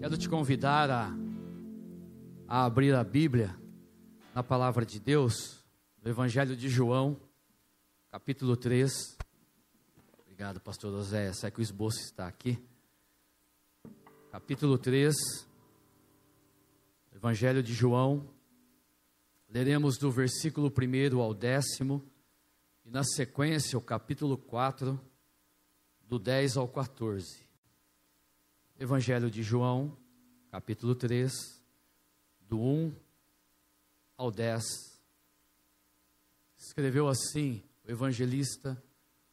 Quero te convidar a, a abrir a Bíblia na palavra de Deus, no Evangelho de João, capítulo 3. Obrigado, pastor José. Sei que o esboço está aqui. Capítulo 3, Evangelho de João. Leremos do versículo 1 ao décimo, e na sequência o capítulo 4, do 10 ao 14. Evangelho de João, capítulo 3, do 1 ao 10. Escreveu assim o evangelista,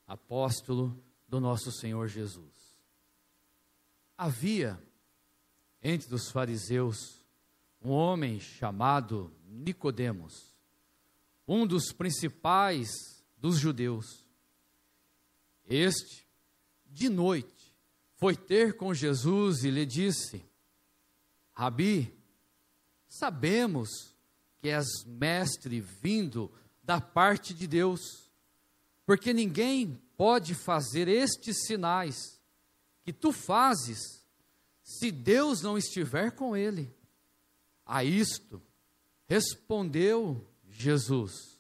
apóstolo do nosso Senhor Jesus. Havia entre os fariseus um homem chamado Nicodemos, um dos principais dos judeus. Este, de noite, foi ter com Jesus e lhe disse: Rabi, sabemos que és mestre vindo da parte de Deus, porque ninguém pode fazer estes sinais que tu fazes se Deus não estiver com ele. A isto respondeu Jesus: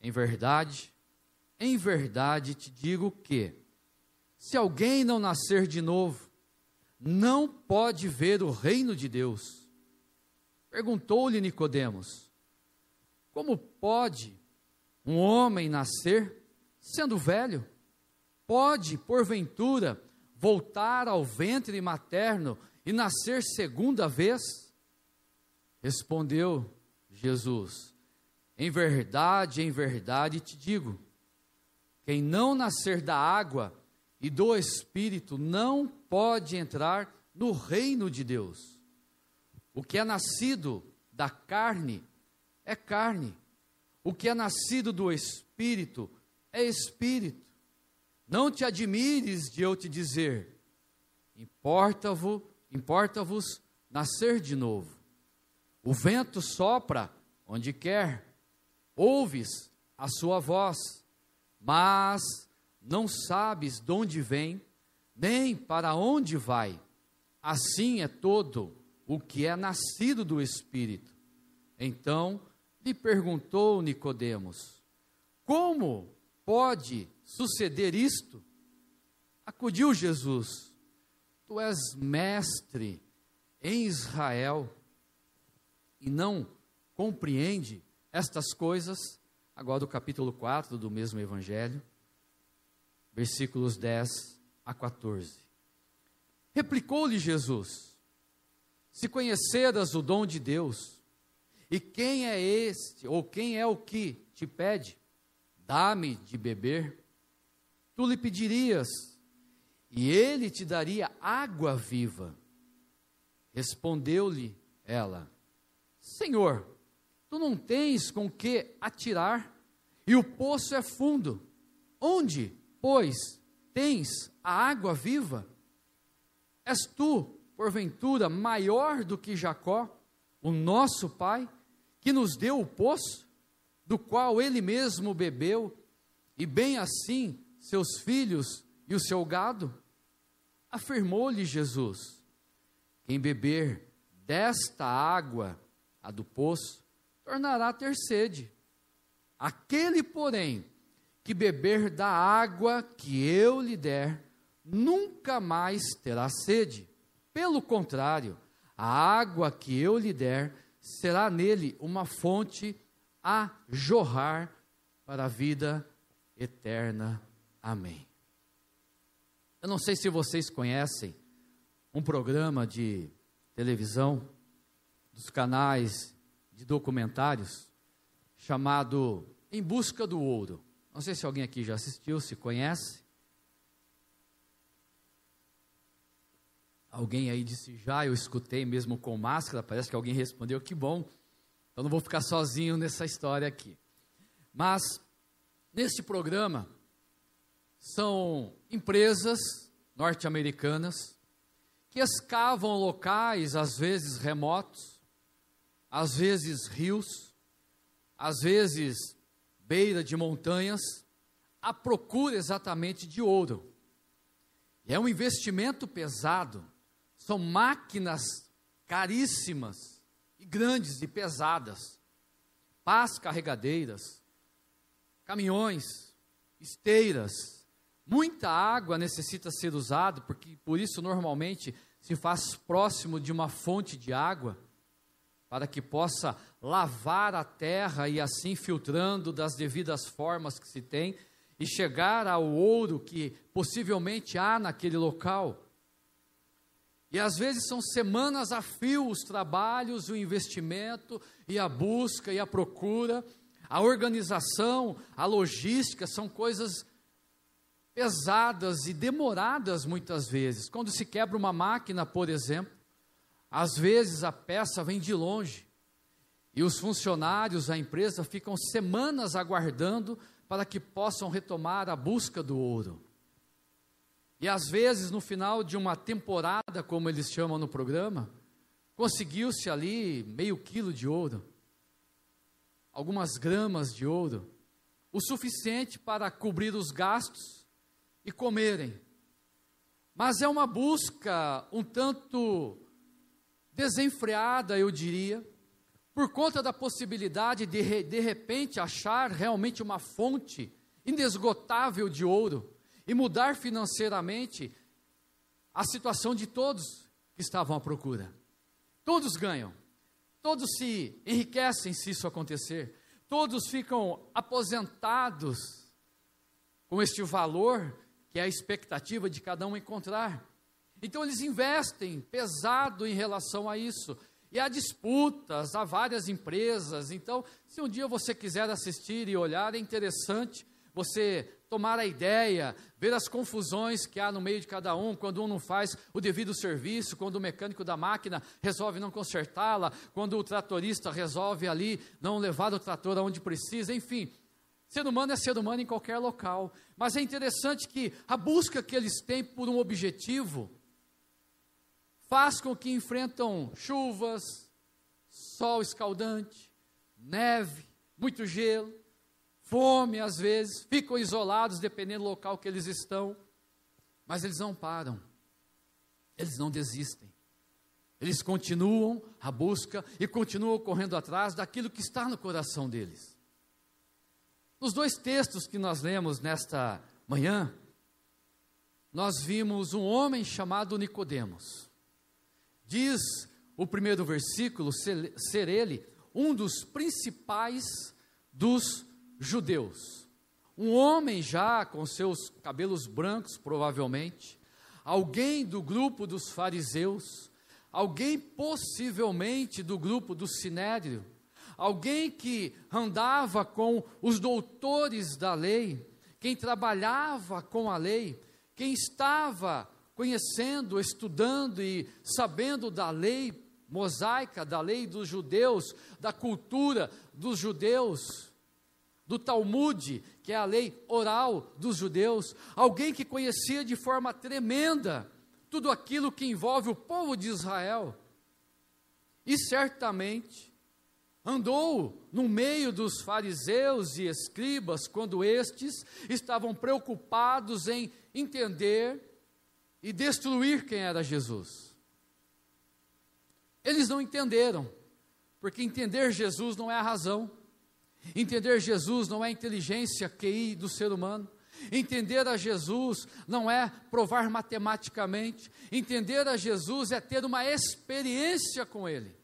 Em verdade, em verdade te digo que se alguém não nascer de novo, não pode ver o reino de Deus. Perguntou-lhe Nicodemos: Como pode um homem nascer sendo velho? Pode, porventura, voltar ao ventre materno e nascer segunda vez? Respondeu Jesus: Em verdade, em verdade te digo: quem não nascer da água e do espírito não pode entrar no reino de Deus. O que é nascido da carne é carne. O que é nascido do espírito é espírito. Não te admires de eu te dizer: importa-vos, importa-vos nascer de novo. O vento sopra onde quer, ouves a sua voz, mas não sabes de onde vem, nem para onde vai. Assim é todo o que é nascido do Espírito. Então lhe perguntou Nicodemos: Como pode suceder isto? Acudiu Jesus: Tu és mestre em Israel e não compreende estas coisas? Agora, do capítulo 4 do mesmo evangelho versículos 10 a 14. Replicou-lhe Jesus: Se conheceras o dom de Deus, e quem é este, ou quem é o que te pede, dá-me de beber, tu lhe pedirias, e ele te daria água viva. Respondeu-lhe ela: Senhor, tu não tens com que atirar, e o poço é fundo. Onde pois, tens a água viva? És tu, porventura, maior do que Jacó, o nosso pai, que nos deu o poço, do qual ele mesmo bebeu, e bem assim seus filhos e o seu gado? Afirmou-lhe Jesus: Quem beber desta água, a do poço, tornará a ter sede. Aquele, porém, que beber da água que eu lhe der, nunca mais terá sede. Pelo contrário, a água que eu lhe der será nele uma fonte a jorrar para a vida eterna. Amém. Eu não sei se vocês conhecem um programa de televisão dos canais de documentários chamado Em Busca do Ouro. Não sei se alguém aqui já assistiu, se conhece. Alguém aí disse já, eu escutei mesmo com máscara, parece que alguém respondeu, que bom. Então não vou ficar sozinho nessa história aqui. Mas, neste programa, são empresas norte-americanas que escavam locais, às vezes remotos, às vezes rios, às vezes beira de montanhas, à procura exatamente de ouro. É um investimento pesado, São máquinas caríssimas e grandes e pesadas. Pás carregadeiras, caminhões, esteiras. Muita água necessita ser usada, porque por isso normalmente se faz próximo de uma fonte de água, para que possa lavar a terra e assim filtrando das devidas formas que se tem e chegar ao ouro que possivelmente há naquele local. E às vezes são semanas a fio os trabalhos, o investimento e a busca e a procura, a organização, a logística são coisas pesadas e demoradas muitas vezes. Quando se quebra uma máquina, por exemplo, às vezes a peça vem de longe e os funcionários da empresa ficam semanas aguardando para que possam retomar a busca do ouro. E às vezes, no final de uma temporada, como eles chamam no programa, conseguiu-se ali meio quilo de ouro, algumas gramas de ouro, o suficiente para cobrir os gastos e comerem. Mas é uma busca um tanto desenfreada, eu diria, por conta da possibilidade de de repente achar realmente uma fonte inesgotável de ouro e mudar financeiramente a situação de todos que estavam à procura. Todos ganham, todos se enriquecem se isso acontecer, todos ficam aposentados com este valor que é a expectativa de cada um encontrar. Então eles investem pesado em relação a isso. E há disputas, há várias empresas. Então, se um dia você quiser assistir e olhar, é interessante você tomar a ideia, ver as confusões que há no meio de cada um, quando um não faz o devido serviço, quando o mecânico da máquina resolve não consertá-la, quando o tratorista resolve ali não levar o trator aonde precisa, enfim. Ser humano é ser humano em qualquer local. Mas é interessante que a busca que eles têm por um objetivo faz com que enfrentam chuvas, sol escaldante, neve, muito gelo, fome às vezes, ficam isolados dependendo do local que eles estão, mas eles não param, eles não desistem. Eles continuam a busca e continuam correndo atrás daquilo que está no coração deles. Nos dois textos que nós lemos nesta manhã, nós vimos um homem chamado Nicodemos. Diz o primeiro versículo ser, ser ele um dos principais dos judeus. Um homem já com seus cabelos brancos, provavelmente, alguém do grupo dos fariseus, alguém possivelmente do grupo do sinédrio, alguém que andava com os doutores da lei, quem trabalhava com a lei, quem estava conhecendo, estudando e sabendo da lei mosaica, da lei dos judeus, da cultura dos judeus, do Talmud, que é a lei oral dos judeus, alguém que conhecia de forma tremenda tudo aquilo que envolve o povo de Israel. E certamente andou no meio dos fariseus e escribas quando estes estavam preocupados em entender e destruir quem era Jesus. Eles não entenderam, porque entender Jesus não é a razão, entender Jesus não é a inteligência QI do ser humano. Entender a Jesus não é provar matematicamente, entender a Jesus é ter uma experiência com Ele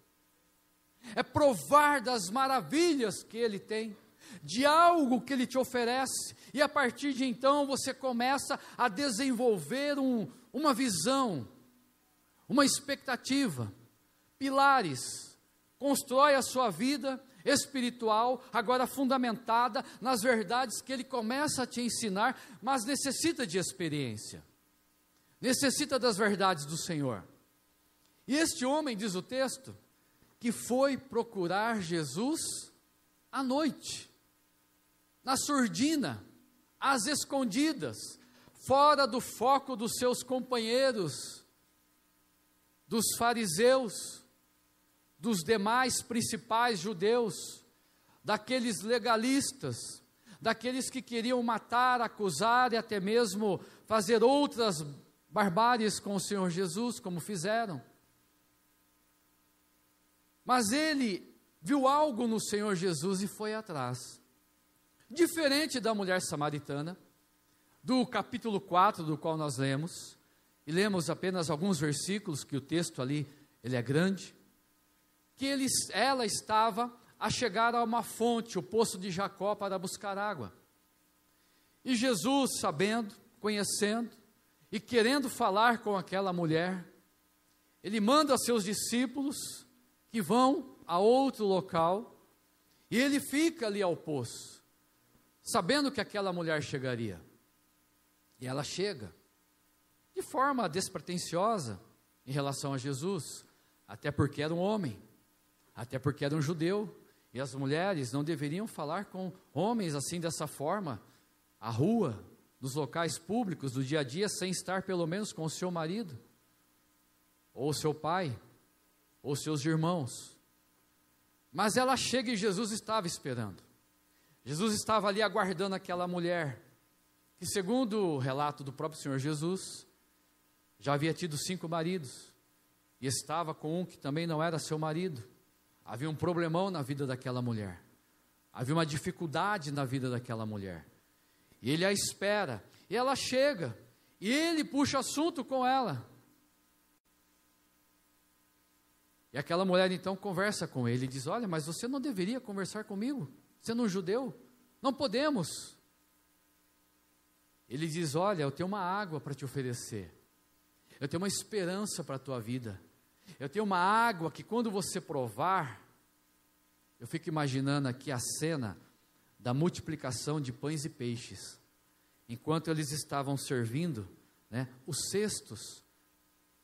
é provar das maravilhas que Ele tem, de algo que Ele te oferece, e a partir de então você começa a desenvolver um, uma visão, uma expectativa, pilares, constrói a sua vida espiritual, agora fundamentada nas verdades que Ele começa a te ensinar, mas necessita de experiência, necessita das verdades do Senhor. E este homem, diz o texto, que foi procurar Jesus à noite, na surdina, às escondidas, fora do foco dos seus companheiros, dos fariseus, dos demais principais judeus, daqueles legalistas, daqueles que queriam matar, acusar e até mesmo fazer outras barbáries com o Senhor Jesus, como fizeram. Mas ele viu algo no Senhor Jesus e foi atrás. Diferente da mulher samaritana, do capítulo 4, do qual nós lemos, e lemos apenas alguns versículos, que o texto ali ele é grande, que ele, ela estava a chegar a uma fonte, o poço de Jacó, para buscar água. E Jesus, sabendo, conhecendo e querendo falar com aquela mulher, ele manda seus discípulos que vão a outro local e ele fica ali ao poço, sabendo que aquela mulher chegaria. E ela chega, de forma despretensiosa em relação a Jesus, até porque era um homem, até porque era um judeu, e as mulheres não deveriam falar com homens assim dessa forma, à rua, nos locais públicos do dia a dia, sem estar pelo menos com o seu marido, ou seu pai, ou seus irmãos. Mas ela chega e Jesus estava esperando. Jesus estava ali aguardando aquela mulher que, segundo o relato do próprio Senhor Jesus, já havia tido cinco maridos e estava com um que também não era seu marido. Havia um problemão na vida daquela mulher, havia uma dificuldade na vida daquela mulher. E ele a espera, e ela chega, e ele puxa assunto com ela. E aquela mulher então conversa com ele e diz: Olha, mas você não deveria conversar comigo, sendo um judeu, não podemos. Ele diz: Olha, eu tenho uma água para te oferecer, eu tenho uma esperança para a tua vida, eu tenho uma água que quando você provar, eu fico imaginando aqui a cena da multiplicação de pães e peixes, enquanto eles estavam servindo, né, os cestos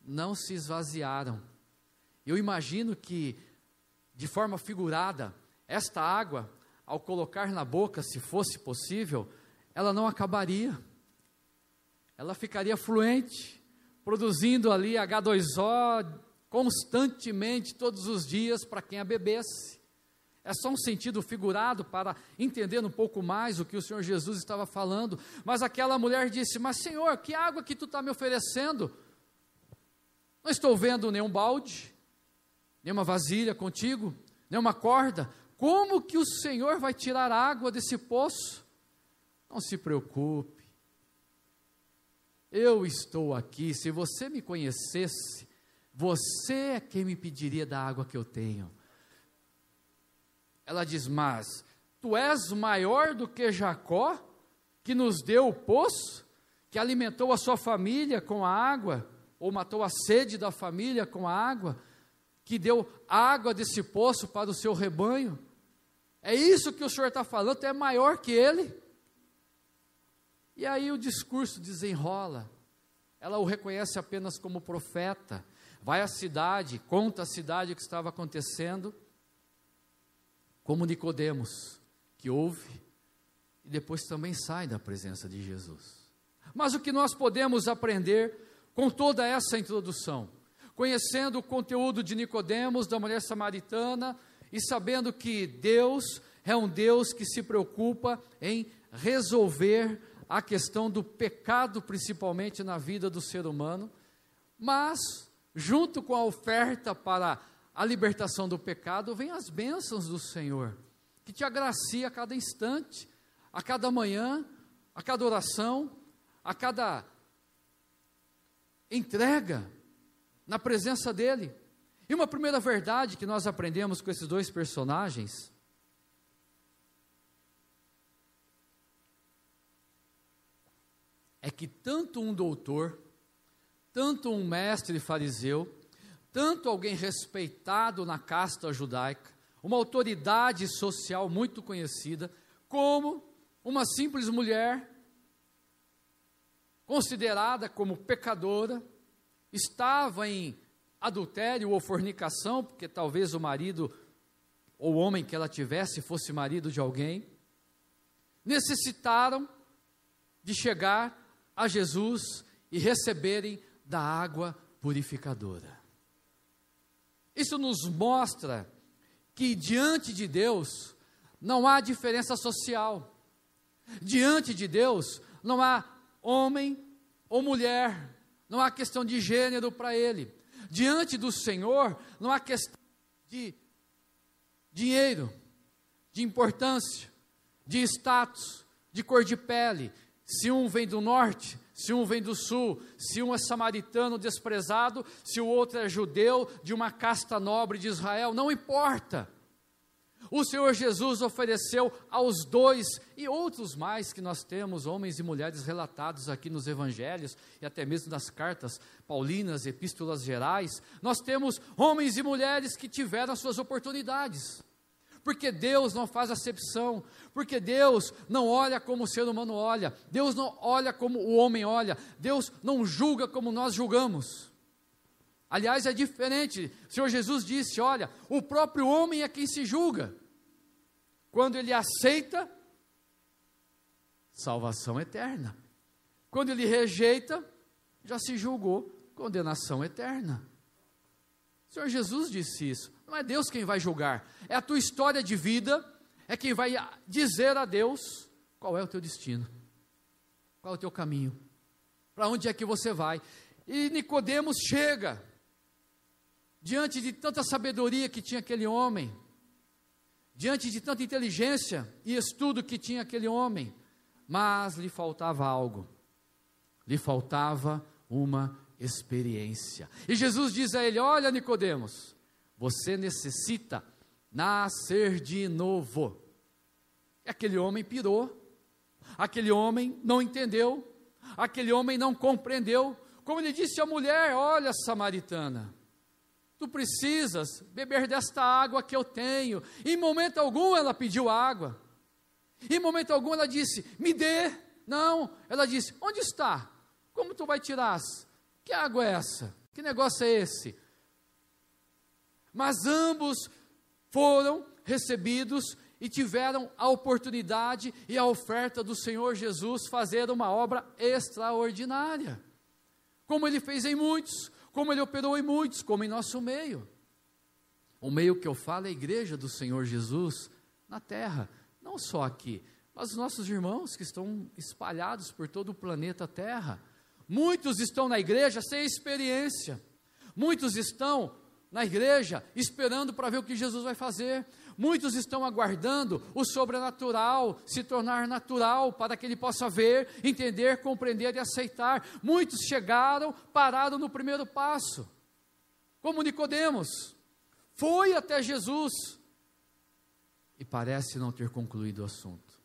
não se esvaziaram. Eu imagino que, de forma figurada, esta água, ao colocar na boca, se fosse possível, ela não acabaria ela ficaria fluente, produzindo ali H2O constantemente, todos os dias, para quem a bebesse. É só um sentido figurado para entender um pouco mais o que o Senhor Jesus estava falando. Mas aquela mulher disse: Mas Senhor, que água que tu está me oferecendo? Não estou vendo nenhum balde, nenhuma vasilha contigo, nenhuma corda. Como que o Senhor vai tirar água desse poço? Não se preocupe, eu estou aqui, se você me conhecesse, você é quem me pediria da água que eu tenho. Ela diz: Mas tu és maior do que Jacó, que nos deu o poço, que alimentou a sua família com a água, ou matou a sede da família com a água, que deu água desse poço para o seu rebanho. É isso que o Senhor está falando, tu é maior que ele. E aí o discurso desenrola. Ela o reconhece apenas como profeta. Vai à cidade, conta a cidade o que estava acontecendo, como Nicodemos, que ouve e depois também sai da presença de Jesus. Mas o que nós podemos aprender com toda essa introdução, conhecendo o conteúdo de Nicodemos, da mulher samaritana e sabendo que Deus é um Deus que se preocupa em resolver a questão do pecado, principalmente na vida do ser humano, mas, junto com a oferta para a libertação do pecado, vem as bênçãos do Senhor, que te agracia a cada instante, a cada manhã, a cada oração, a cada entrega na presença dEle. E uma primeira verdade que nós aprendemos com esses dois personagens é que tanto um doutor, tanto um mestre fariseu, tanto alguém respeitado na casta judaica, uma autoridade social muito conhecida, como uma simples mulher, considerada como pecadora, estava em adultério ou fornicação, porque talvez o marido ou o homem que ela tivesse fosse marido de alguém, necessitaram de chegar a Jesus e receberem da água purificadora. Isso nos mostra que diante de Deus não há diferença social. Diante de Deus não há homem ou mulher, não há questão de gênero para ele. Diante do Senhor, não há questão de dinheiro, de importância, de status, de cor de pele. Se um vem do norte, se um vem do sul, se um é samaritano desprezado, se o outro é judeu de uma casta nobre de Israel, não importa. O Senhor Jesus ofereceu aos dois e outros mais que nós temos, homens e mulheres relatados aqui nos evangelhos e até mesmo nas cartas paulinas, epístolas gerais, nós temos homens e mulheres que tiveram as suas oportunidades. Porque Deus não faz acepção, porque Deus não olha como o ser humano olha, Deus não olha como o homem olha, Deus não julga como nós julgamos. Aliás, é diferente. O Senhor Jesus disse: Olha, o próprio homem é quem se julga. Quando ele aceita, salvação eterna. Quando ele rejeita, já se julgou, condenação eterna. Senhor Jesus disse isso. Não é Deus quem vai julgar, é a tua história de vida, é quem vai dizer a Deus qual é o teu destino, qual é o teu caminho, para onde é que você vai. E Nicodemos chega diante de tanta sabedoria que tinha aquele homem, diante de tanta inteligência e estudo que tinha aquele homem, mas lhe faltava algo, lhe faltava uma experiência. E Jesus diz a ele: Olha, Nicodemos, você necessita nascer de novo. Aquele homem pirou, aquele homem não entendeu, aquele homem não compreendeu. Como ele disse à mulher: Olha, samaritana, Tu precisas beber desta água que eu tenho. Em momento algum ela pediu água. Em momento algum ela disse: Me dê. Não, ela disse: Onde está? Como tu vai tirar? Que água é essa? Que negócio é esse? Mas ambos foram recebidos e tiveram a oportunidade e a oferta do Senhor Jesus fazer uma obra extraordinária. Como ele fez em muitos, como ele operou em muitos, como em nosso meio. O meio que eu falo é a igreja do Senhor Jesus na terra, não só aqui, mas os nossos irmãos que estão espalhados por todo o planeta Terra. Muitos estão na igreja sem experiência, muitos estão na igreja esperando para ver o que Jesus vai fazer, Muitos estão aguardando o sobrenatural se tornar natural para que ele possa ver, entender, compreender e aceitar. Muitos chegaram, pararam no primeiro passo. Como Nicodemos, foi até Jesus e parece não ter concluído o assunto.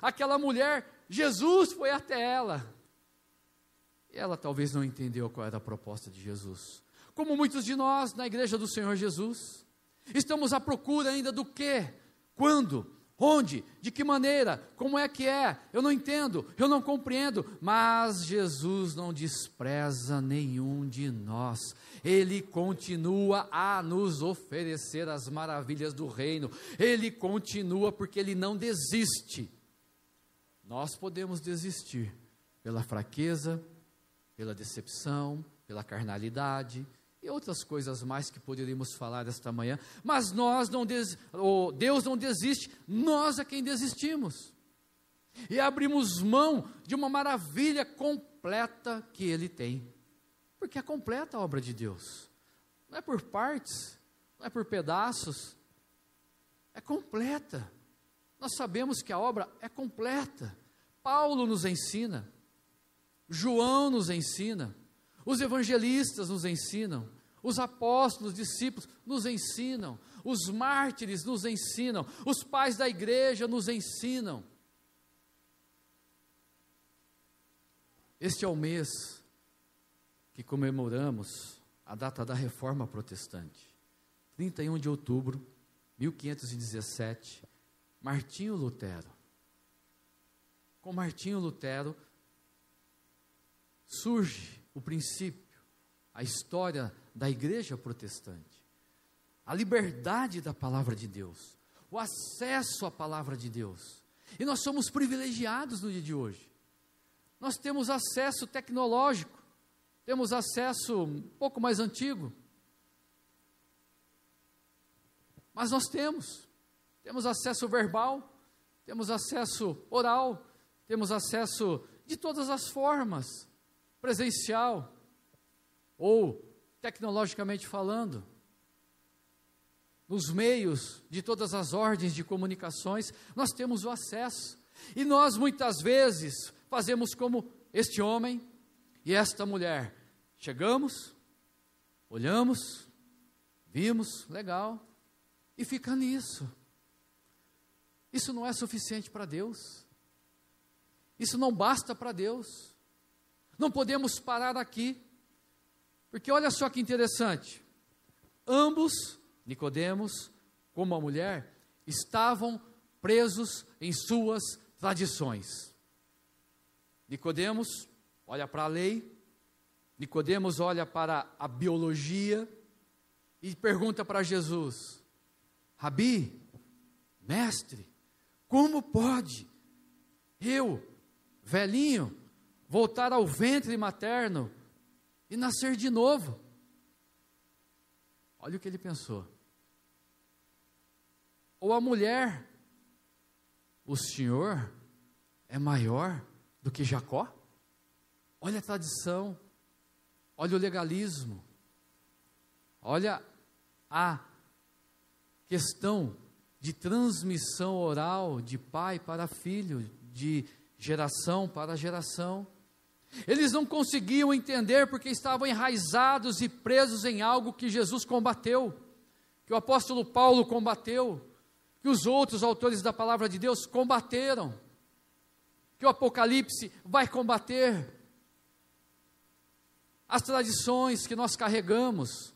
Aquela mulher, Jesus foi até ela. Ela talvez não entendeu qual era a proposta de Jesus. Como muitos de nós na igreja do Senhor Jesus, Estamos à procura ainda do que, quando, onde, de que maneira, como é que é, eu não entendo, eu não compreendo, mas Jesus não despreza nenhum de nós, Ele continua a nos oferecer as maravilhas do reino, Ele continua porque Ele não desiste. Nós podemos desistir pela fraqueza, pela decepção, pela carnalidade, e outras coisas mais que poderíamos falar esta manhã, mas nós não des, oh, Deus não desiste, nós é quem desistimos. E abrimos mão de uma maravilha completa que Ele tem. Porque é completa a obra de Deus. Não é por partes, não é por pedaços, é completa. Nós sabemos que a obra é completa. Paulo nos ensina, João nos ensina, os evangelistas nos ensinam, os apóstolos, os discípulos nos ensinam, os mártires nos ensinam, os pais da igreja nos ensinam. Este é o mês que comemoramos a data da reforma protestante. 31 de outubro, 1517, Martinho Lutero. Com Martinho Lutero surge o princípio, a história da igreja protestante. A liberdade da palavra de Deus, o acesso à palavra de Deus. E nós somos privilegiados no dia de hoje. Nós temos acesso tecnológico, temos acesso um pouco mais antigo. Mas nós temos, temos acesso verbal, temos acesso oral, temos acesso de todas as formas presencial ou tecnologicamente falando, nos meios de todas as ordens de comunicações, nós temos o acesso. E nós muitas vezes fazemos como este homem e esta mulher. Chegamos, olhamos, vimos, legal, e fica nisso. Isso não é suficiente para Deus. Isso não basta para Deus. Não podemos parar aqui. Porque olha só que interessante. Ambos, Nicodemos como a mulher, estavam presos em suas tradições. Nicodemos olha para a lei, Nicodemos olha para a biologia e pergunta para Jesus: Rabi, mestre, como pode eu, velhinho, voltar ao ventre materno e nascer de novo? Olha o que ele pensou. Ou a mulher, o senhor é maior do que Jacó? Olha a tradição, olha o legalismo, olha a questão de transmissão oral de pai para filho, de geração para geração. Eles não conseguiam entender porque estavam enraizados e presos em algo que Jesus combateu, que o apóstolo Paulo combateu, que os outros autores da palavra de Deus combateram, que o Apocalipse vai combater. As tradições que nós carregamos,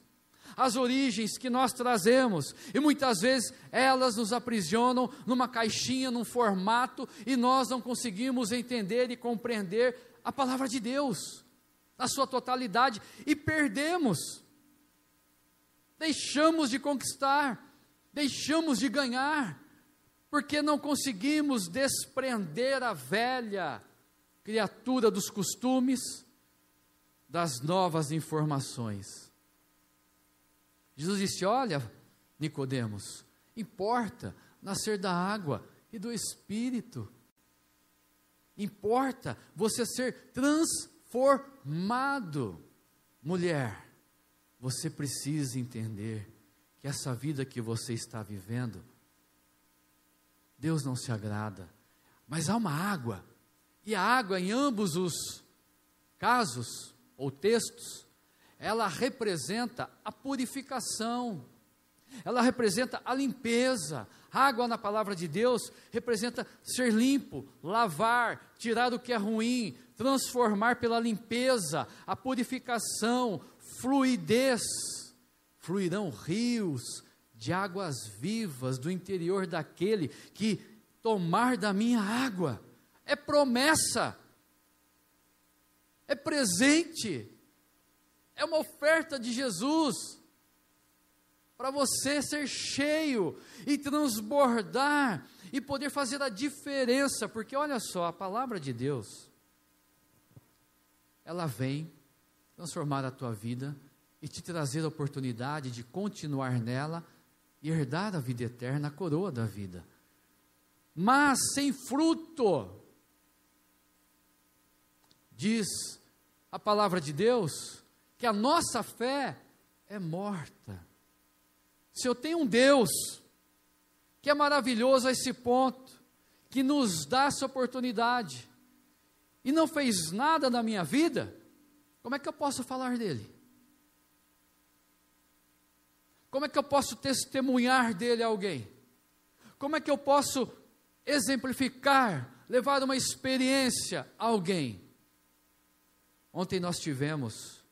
as origens que nós trazemos, e muitas vezes elas nos aprisionam numa caixinha, num formato, e nós não conseguimos entender e compreender a palavra de Deus, na sua totalidade, e perdemos, deixamos de conquistar, deixamos de ganhar, porque não conseguimos desprender a velha criatura dos costumes das novas informações. Jesus disse: Olha, Nicodemos, importa nascer da água e do Espírito. Importa você ser transformado. Mulher, você precisa entender que essa vida que você está vivendo, Deus não se agrada, mas há uma água, e a água, em ambos os casos ou textos, ela representa a purificação, ela representa a limpeza. Água na palavra de Deus representa ser limpo, lavar, tirar o que é ruim, transformar pela limpeza, a purificação, fluidez. Fluirão rios de águas vivas do interior daquele que tomar da minha água. É promessa, é presente é uma oferta de Jesus para você ser cheio e transbordar e poder fazer a diferença, porque olha só, a palavra de Deus, ela vem transformar a tua vida e te trazer a oportunidade de continuar nela e herdar a vida eterna, a coroa da vida. Mas sem fruto, diz a palavra de Deus, que a nossa fé é morta. Se eu tenho um Deus que é maravilhoso a esse ponto, que nos dá essa oportunidade, e não fez nada na minha vida, como é que eu posso falar dele? Como é que eu posso testemunhar dele a alguém? Como é que eu posso exemplificar, levar uma experiência a alguém? Ontem nós tivemos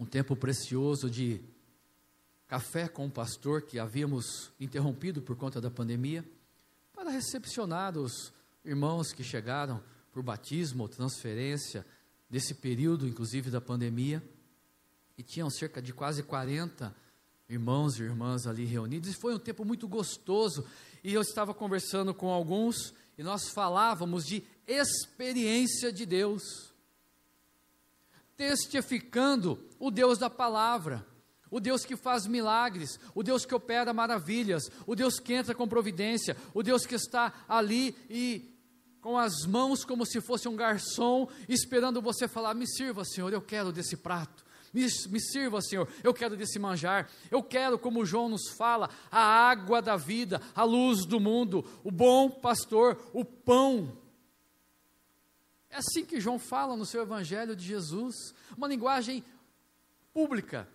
um tempo precioso de café com o pastor que havíamos interrompido por conta da pandemia, para recepcionar os irmãos que chegaram por batismo ou transferência desse período, inclusive da pandemia, e tinham cerca de quase 40 irmãos e irmãs ali reunidos, e foi um tempo muito gostoso, e eu estava conversando com alguns, e nós falávamos de experiência de Deus testificando o Deus da palavra, o Deus que faz milagres, o Deus que opera maravilhas, o Deus que entra com providência, o Deus que está ali e com as mãos como se fosse um garçom, esperando você falar: Me sirva, Senhor, eu quero desse prato. Me, me, sirva, Senhor, eu quero desse manjar, eu quero, como João nos fala, a água da vida, a luz do mundo, o bom pastor, o pão. Assim que João fala no seu Evangelho de Jesus, uma linguagem pública,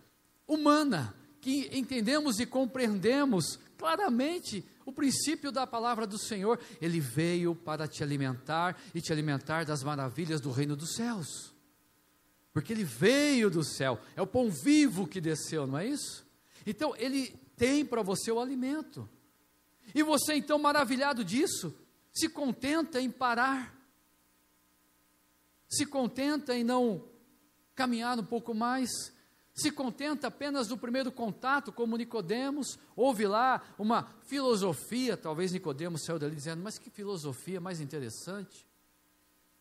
humana, que entendemos e compreendemos claramente o princípio da palavra do Senhor. Ele veio para te alimentar e te alimentar das maravilhas do reino dos céus porque ele veio do céu, é o pão vivo que desceu, não é isso? Então ele tem para você o alimento. E você então maravilhado disso, se contenta em parar. Se contenta em não caminhar um pouco mais, se contenta apenas no primeiro contato, como Nicodemos, ouve lá uma filosofia, talvez Nicodemos saiu dali dizendo, mas que filosofia mais interessante.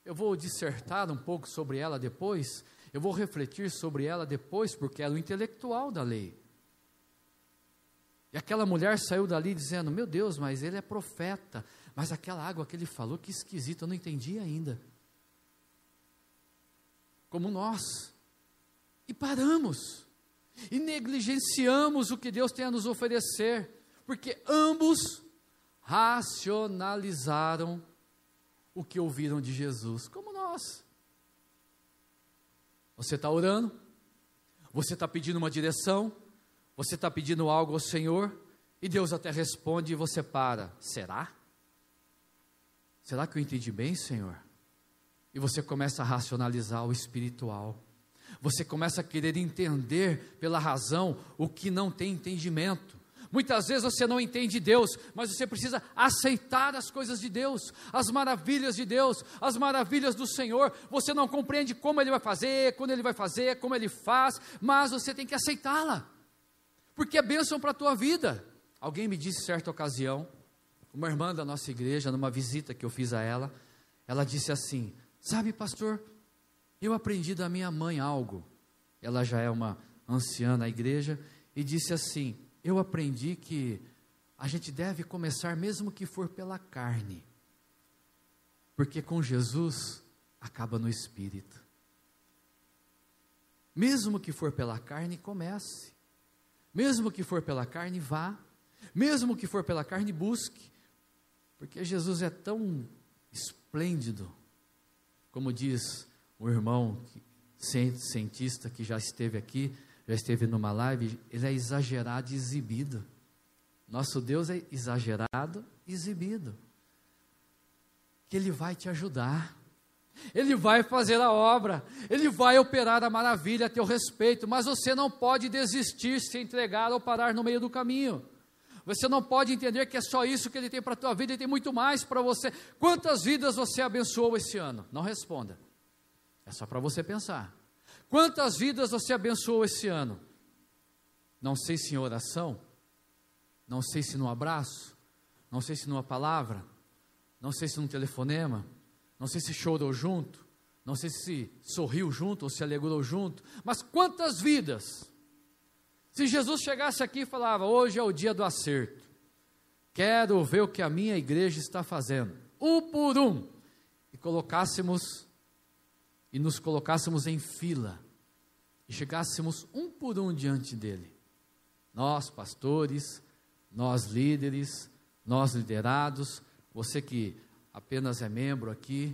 Eu vou dissertar um pouco sobre ela depois, eu vou refletir sobre ela depois, porque ela é o intelectual da lei. E aquela mulher saiu dali dizendo: Meu Deus, mas ele é profeta. Mas aquela água que ele falou, que esquisita, eu não entendi ainda. Como nós. E paramos. E negligenciamos o que Deus tem a nos oferecer. Porque ambos racionalizaram o que ouviram de Jesus, como nós. Você está orando, você está pedindo uma direção, você está pedindo algo ao Senhor, e Deus até responde e você para. Será? Será que eu entendi bem, Senhor? E você começa a racionalizar o espiritual. Você começa a querer entender pela razão o que não tem entendimento. Muitas vezes você não entende Deus, mas você precisa aceitar as coisas de Deus, as maravilhas de Deus, as maravilhas do Senhor. Você não compreende como Ele vai fazer, quando Ele vai fazer, como Ele faz, mas você tem que aceitá-la, porque é bênção para a tua vida. Alguém me disse certa ocasião, uma irmã da nossa igreja, numa visita que eu fiz a ela, ela disse assim: Sabe, pastor, eu aprendi da minha mãe algo. Ela já é uma anciã na igreja, e disse assim: eu aprendi que a gente deve começar mesmo que for pela carne, porque com Jesus acaba no espírito. Mesmo que for pela carne, comece. Mesmo que for pela carne, vá. Mesmo que for pela carne, busque. Porque Jesus é tão esplêndido, como diz o irmão cientista que já esteve aqui, já esteve numa live, ele é exagerado e exibido. Nosso Deus é exagerado e exibido. Que Ele vai te ajudar. Ele vai fazer a obra, Ele vai operar a maravilha a teu respeito, mas você não pode desistir, se entregar ou parar no meio do caminho. Você não pode entender que é só isso que Ele tem para a tua vida, Ele tem muito mais para você. Quantas vidas você abençoou esse ano? Não responda. É só para você pensar. Quantas vidas você abençoou esse ano? Não sei se em oração, não sei se no abraço, não sei se numa palavra, não sei se num telefonema, não sei se chorou junto, não sei se sorriu junto ou se alegrou junto, mas quantas vidas? Se Jesus chegasse aqui e falava: Hoje é o dia do acerto, quero ver o que a minha igreja está fazendo, um por um, e colocássemos e nos colocássemos em fila. E chegássemos um por um diante dele. Nós, pastores, nós líderes, nós liderados, você que apenas é membro aqui,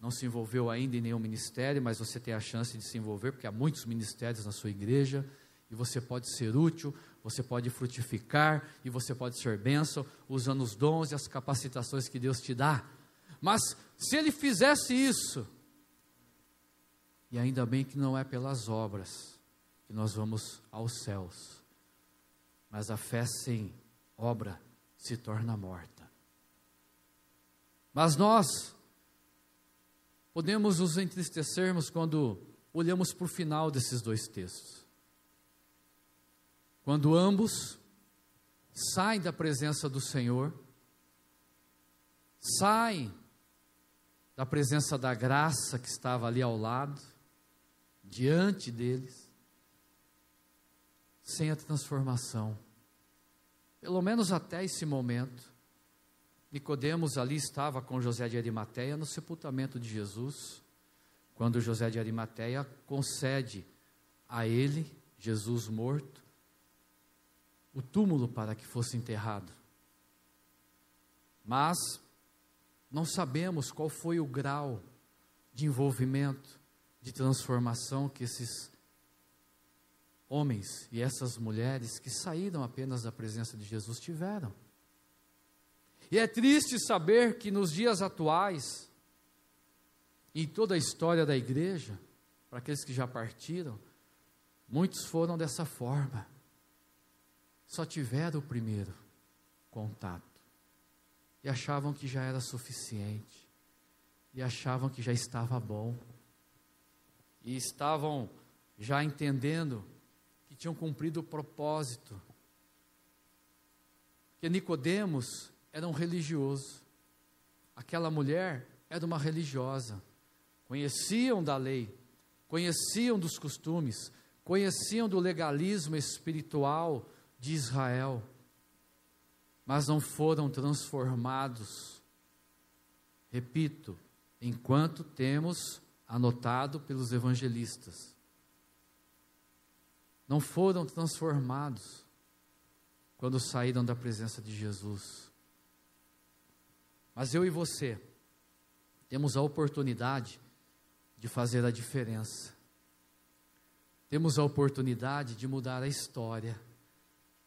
não se envolveu ainda em nenhum ministério, mas você tem a chance de se envolver, porque há muitos ministérios na sua igreja, e você pode ser útil, você pode frutificar, e você pode ser bênção, usando os dons e as capacitações que Deus te dá. Mas se ele fizesse isso, e ainda bem que não é pelas obras que nós vamos aos céus. Mas a fé sem obra se torna morta. Mas nós podemos nos entristecermos quando olhamos para o final desses dois textos. Quando ambos saem da presença do Senhor, saem da presença da graça que estava ali ao lado, diante deles, sem a transformação. Pelo menos até esse momento, Nicodemos ali estava com José de Arimateia no sepultamento de Jesus, quando José de Arimateia concede a ele, Jesus morto, o túmulo para que fosse enterrado. Mas não sabemos qual foi o grau de envolvimento, de transformação que esses homens e essas mulheres que saíram apenas da presença de Jesus tiveram. E é triste saber que nos dias atuais, em toda a história da igreja, para aqueles que já partiram, muitos foram dessa forma. Só tiveram o primeiro contato e achavam que já era suficiente, e achavam que já estava bom, e estavam já entendendo que tinham cumprido o propósito. Que Nicodemos era um religioso. Aquela mulher era uma religiosa. Conheciam da lei, conheciam dos costumes, conheciam do legalismo espiritual de Israel, mas não foram transformados. Repito, enquanto temos anotado pelos evangelistas, não foram transformados quando saíram da presença de Jesus. Mas eu e você temos a oportunidade de fazer a diferença. Temos a oportunidade de mudar a história.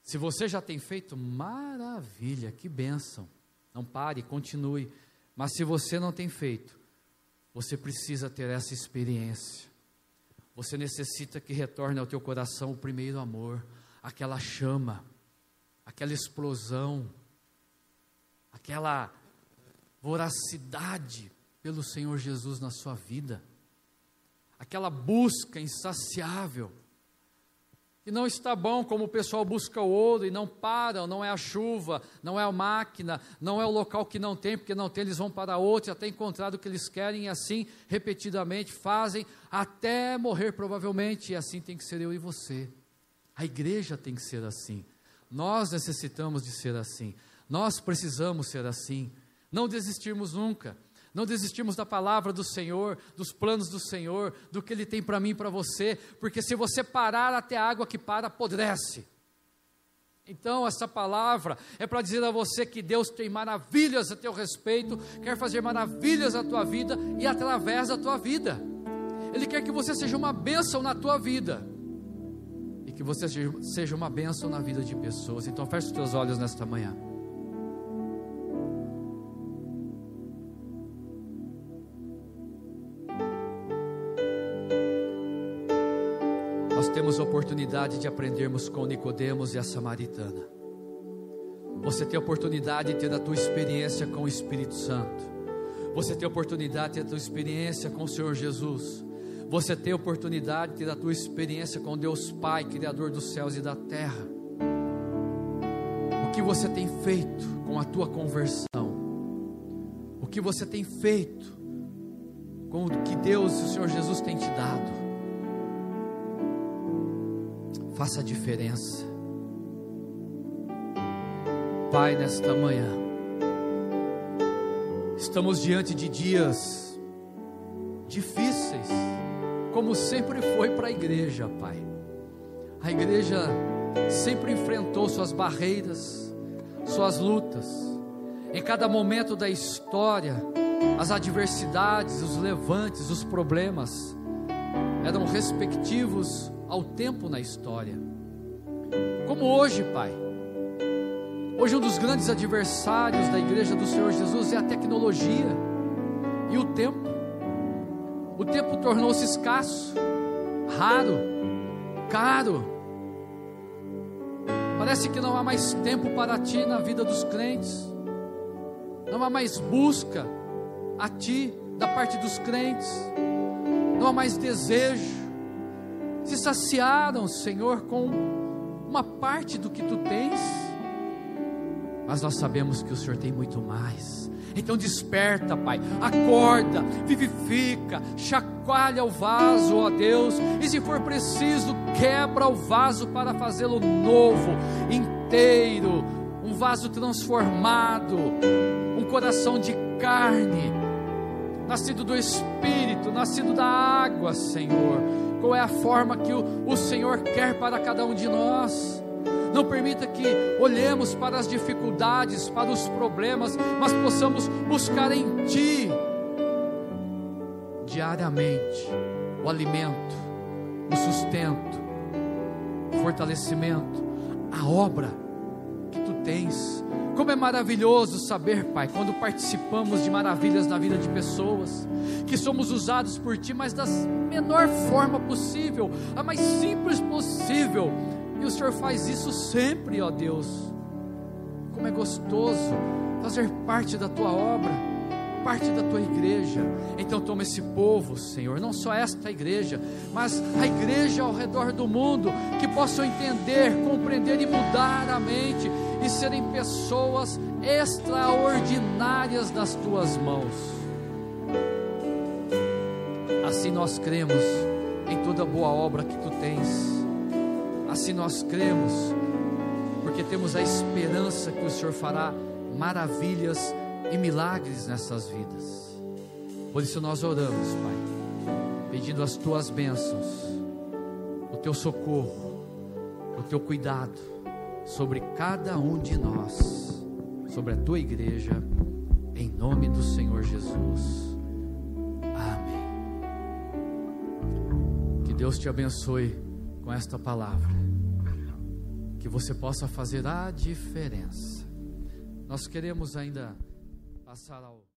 Se você já tem feito, maravilha, que bênção. Não pare, continue. Mas se você não tem feito, você precisa ter essa experiência. Você necessita que retorne ao teu coração o primeiro amor, aquela chama, aquela explosão, aquela voracidade pelo Senhor Jesus na sua vida, aquela busca insaciável, que não está bom como o pessoal busca o ouro e não param, não é a chuva, não é a máquina, não é o local que não tem, porque não tem, eles vão para outro até encontrar o que eles querem e assim repetidamente fazem até morrer provavelmente, e assim tem que ser eu e você. A igreja tem que ser assim. Nós necessitamos de ser assim. Nós precisamos ser assim. Não desistirmos nunca. Não desistirmos da palavra do Senhor, dos planos do Senhor, do que Ele tem para mim e para você, porque se você parar até a água que para, apodrece. Então, essa palavra é para dizer a você que Deus tem maravilhas a teu respeito, quer fazer maravilhas na tua vida e através da tua vida. Ele quer que você seja uma bênção na tua vida e que você seja uma bênção na vida de pessoas. Então, feche os teus olhos nesta manhã. Temos oportunidade de aprendermos com Nicodemos e a samaritana. Você tem oportunidade de ter a tua experiência com o Espírito Santo. Você tem oportunidade de ter a tua experiência com o Senhor Jesus. Você tem oportunidade de ter a tua experiência com Deus Pai, Criador dos céus e da terra. O que você tem feito com a tua conversão? O que você tem feito com o que Deus e o Senhor Jesus tem te dado? Faça a diferença. Pai, nesta manhã, estamos diante de dias difíceis, como sempre foi para a igreja, Pai. A igreja sempre enfrentou suas barreiras, suas lutas. Em cada momento da história, as adversidades, os levantes, os problemas eram respectivos ao tempo na história. Como hoje, Pai. Hoje, um dos grandes adversários da igreja do Senhor Jesus é a tecnologia e o tempo. O tempo tornou-se escasso, raro, caro. Parece que não há mais tempo para ti na vida dos crentes, não há mais busca a ti da parte dos crentes, não há mais desejo se saciaram, Senhor, com uma parte do que tu tens, mas nós sabemos que o Senhor tem muito mais. Então desperta, Pai, acorda, vivifica, chacoalha o vaso, ó Deus, e se for preciso, quebra o vaso para fazê-lo novo, inteiro, um vaso transformado, um coração de carne, nascido do Espírito, nascido da água, Senhor. Qual é a forma que o, o Senhor quer para cada um de nós? Não permita que olhemos para as dificuldades, para os problemas, mas possamos buscar em Ti diariamente o alimento, o sustento, o fortalecimento, a obra tens. Como é maravilhoso saber, Pai, quando participamos de maravilhas na vida de pessoas, que somos usados por Ti, mas da menor forma possível, a mais simples possível e o Senhor faz isso sempre, ó Deus. Como é gostoso fazer parte da tua obra, parte da tua igreja. Então toma esse povo, Senhor, não só esta igreja, mas a igreja ao redor do mundo, que possam entender, compreender e mudar a mente e serem pessoas extraordinárias nas tuas mãos. Assim nós cremos em toda boa obra que tu tens Assim nós cremos, porque temos a esperança que o Senhor fará maravilhas e milagres nessas vidas. Por isso nós oramos, Pai, pedindo as tuas bênçãos, o teu socorro, o teu cuidado sobre cada um de nós, sobre a tua igreja, em nome do Senhor Jesus. Amém. Que Deus te abençoe com esta palavra que você possa fazer a diferença. Nós queremos ainda passar ao